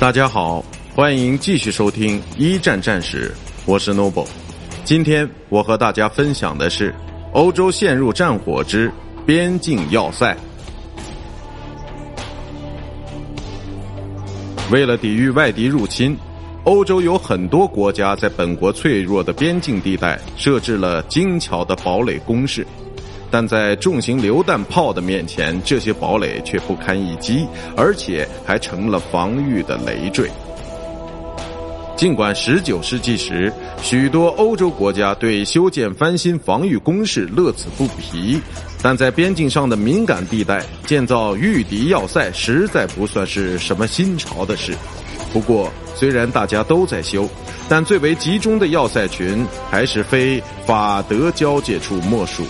大家好，欢迎继续收听一战战史，我是 Noble。今天我和大家分享的是欧洲陷入战火之边境要塞。为了抵御外敌入侵，欧洲有很多国家在本国脆弱的边境地带设置了精巧的堡垒工事。但在重型榴弹炮的面前，这些堡垒却不堪一击，而且还成了防御的累赘。尽管19世纪时许多欧洲国家对修建翻新防御工事乐此不疲，但在边境上的敏感地带建造御敌要塞实在不算是什么新潮的事。不过，虽然大家都在修，但最为集中的要塞群还是非法德交界处莫属。